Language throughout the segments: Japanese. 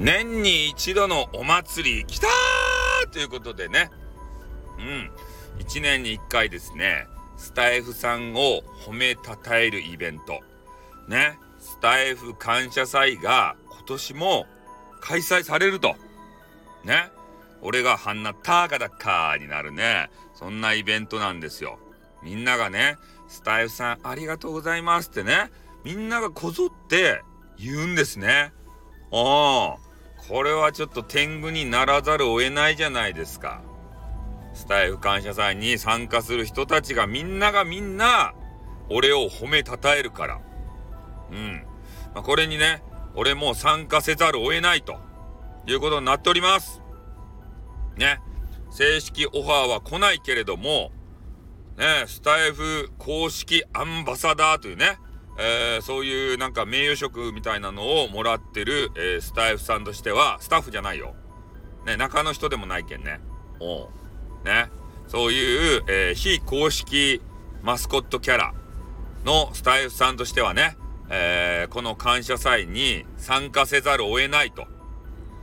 年に一度のお祭り、来たーということでね。うん。一年に一回ですね、スタイフさんを褒めたたえるイベント。ね。スタイフ感謝祭が今年も開催されると。ね。俺がハンナターカダッカーになるね。そんなイベントなんですよ。みんながね、スタイフさんありがとうございますってね、みんながこぞって言うんですね。ああ。これはちょっと天狗にならざるを得ないじゃないですか。スタイフ感謝祭に参加する人たちがみんながみんな俺を褒めたたえるから。うん。まあ、これにね、俺も参加せざるを得ないということになっております。ね。正式オファーは来ないけれども、ね、スタイフ公式アンバサダーというね、えー、そういうなんか名誉職みたいなのをもらってる、えー、スタイフさんとしては、スタッフじゃないよ。ね、中の人でもないけんね。おね。そういう、えー、非公式マスコットキャラのスタイフさんとしてはね、えー、この感謝祭に参加せざるを得ないと。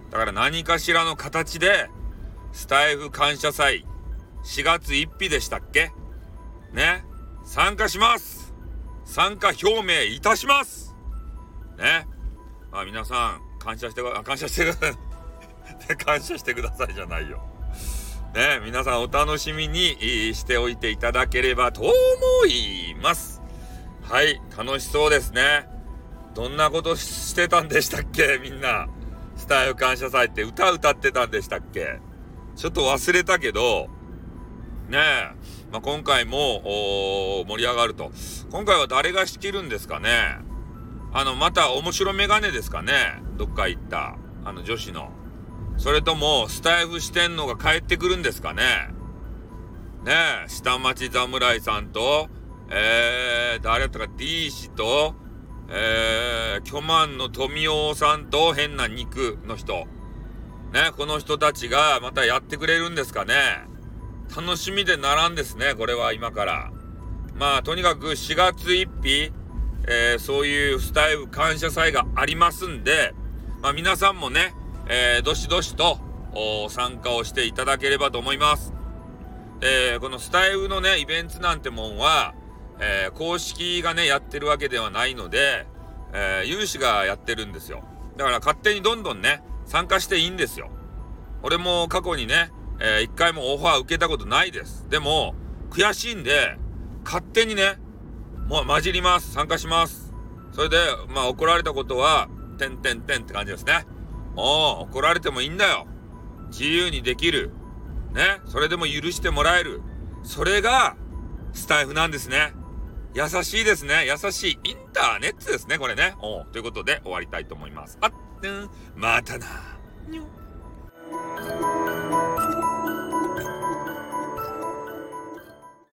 だから何かしらの形で、スタイフ感謝祭、4月1日でしたっけ？ね。参加します参加表明いたしますね。まあ皆さん、感謝してくだ、感謝してください。感謝してくださいじゃないよ。ね、皆さんお楽しみにしておいていただければと思います。はい、楽しそうですね。どんなことしてたんでしたっけ？みんな。スタイル感謝祭って歌歌ってたんでしたっけ？ちょっと忘れたけど、ねえ、まあ、今回も盛り上がると。今回は誰が仕切るんですかね？あの、また面白メガネですかね？どっか行った。あの女子の。それとも、スタイフしてんのが帰ってくるんですかね？ねえ、下町侍さんと、えー、誰だったか D 氏と、えー、巨万の富夫さんと変な肉の人。ね、この人たちがまたやってくれるんですかね？楽しみでならんですね、これは今から。まあ、とにかく4月1日、えー、そういうスタイル感謝祭がありますんで、まあ皆さんもね、えー、どしどしと参加をしていただければと思います。えー、このスタイルのね、イベントなんてもんは、えー、公式がね、やってるわけではないので、えー、有志がやってるんですよ。だから勝手にどんどんね、参加していいんですよ。俺も過去にね、えー、一回もオファー受けたことないです。でも、悔しいんで、勝手にね、もう混じります。参加します。それで、まあ怒られたことは、てんてんてんって感じですね。お怒られてもいいんだよ。自由にできる。ね。それでも許してもらえる。それが、スタイフなんですね。優しいですね。優しいインターネットですね、これね。おということで終わりたいと思います。あっ、またな。にょ